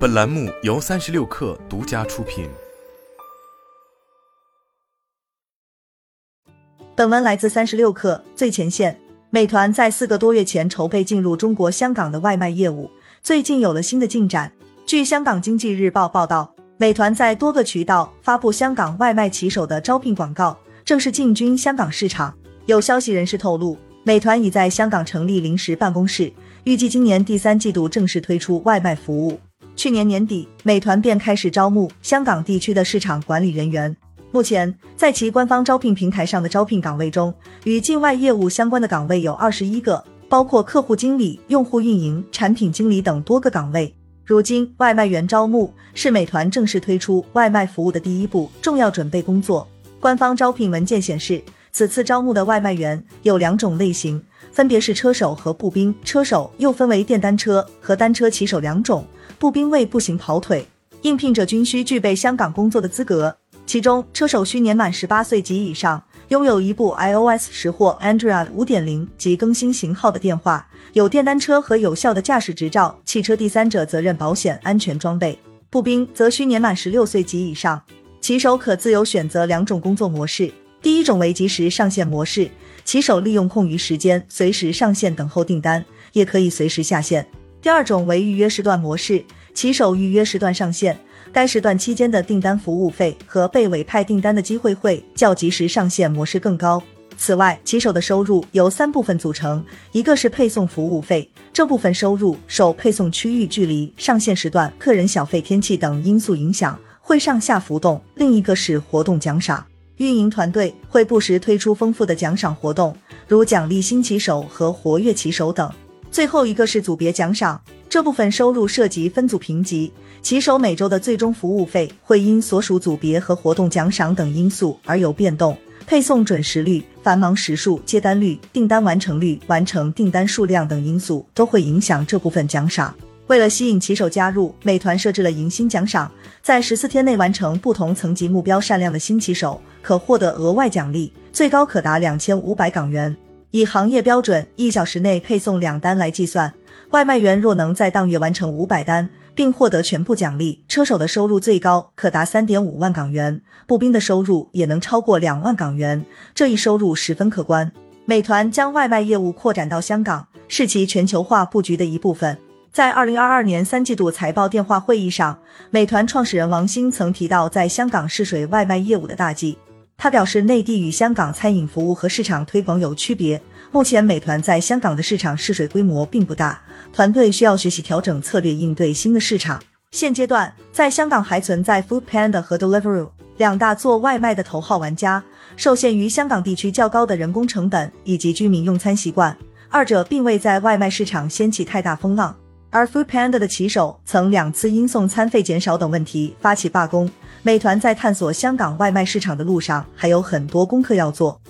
本栏目由三十六氪独家出品。本文来自三十六氪最前线。美团在四个多月前筹备进入中国香港的外卖业务，最近有了新的进展。据香港经济日报报道，美团在多个渠道发布香港外卖骑手的招聘广告，正式进军香港市场。有消息人士透露，美团已在香港成立临时办公室，预计今年第三季度正式推出外卖服务。去年年底，美团便开始招募香港地区的市场管理人员。目前，在其官方招聘平台上的招聘岗位中，与境外业务相关的岗位有二十一个，包括客户经理、用户运营、产品经理等多个岗位。如今，外卖员招募是美团正式推出外卖服务的第一步重要准备工作。官方招聘文件显示，此次招募的外卖员有两种类型，分别是车手和步兵。车手又分为电单车和单车骑手两种，步兵为步行跑腿。应聘者均需具备香港工作的资格。其中，车手需年满十八岁及以上，拥有一部 iOS 十或 Android 五点零及更新型号的电话，有电单车和有效的驾驶执照、汽车第三者责任保险、安全装备。步兵则需年满十六岁及以上。骑手可自由选择两种工作模式，第一种为即时上线模式，骑手利用空余时间随时上线等候订单，也可以随时下线。第二种为预约时段模式，骑手预约时段上线。该时段期间的订单服务费和被委派订单的机会会较及时上线模式更高。此外，骑手的收入由三部分组成：一个是配送服务费，这部分收入受配送区域距离、上线时段、客人小费、天气等因素影响，会上下浮动；另一个是活动奖赏，运营团队会不时推出丰富的奖赏活动，如奖励新骑手和活跃骑手等。最后一个是组别奖赏，这部分收入涉及分组评级。骑手每周的最终服务费会因所属组别和活动奖赏等因素而有变动，配送准时率、繁忙时数、接单率、订单完成率、完成订单数量等因素都会影响这部分奖赏。为了吸引骑手加入，美团设置了迎新奖赏，在十四天内完成不同层级目标善量的新骑手可获得额外奖励，最高可达两千五百港元。以行业标准一小时内配送两单来计算，外卖员若能在当月完成五百单。并获得全部奖励，车手的收入最高可达三点五万港元，步兵的收入也能超过两万港元，这一收入十分可观。美团将外卖业务扩展到香港，是其全球化布局的一部分。在二零二二年三季度财报电话会议上，美团创始人王兴曾提到在香港试水外卖业务的大计。他表示，内地与香港餐饮服务和市场推广有区别。目前，美团在香港的市场试水规模并不大，团队需要学习调整策略，应对新的市场。现阶段，在香港还存在 Food Panda 和 Deliveroo 两大做外卖的头号玩家，受限于香港地区较高的人工成本以及居民用餐习惯，二者并未在外卖市场掀起太大风浪。而 Food Panda 的骑手曾两次因送餐费减少等问题发起罢工。美团在探索香港外卖市场的路上还有很多功课要做。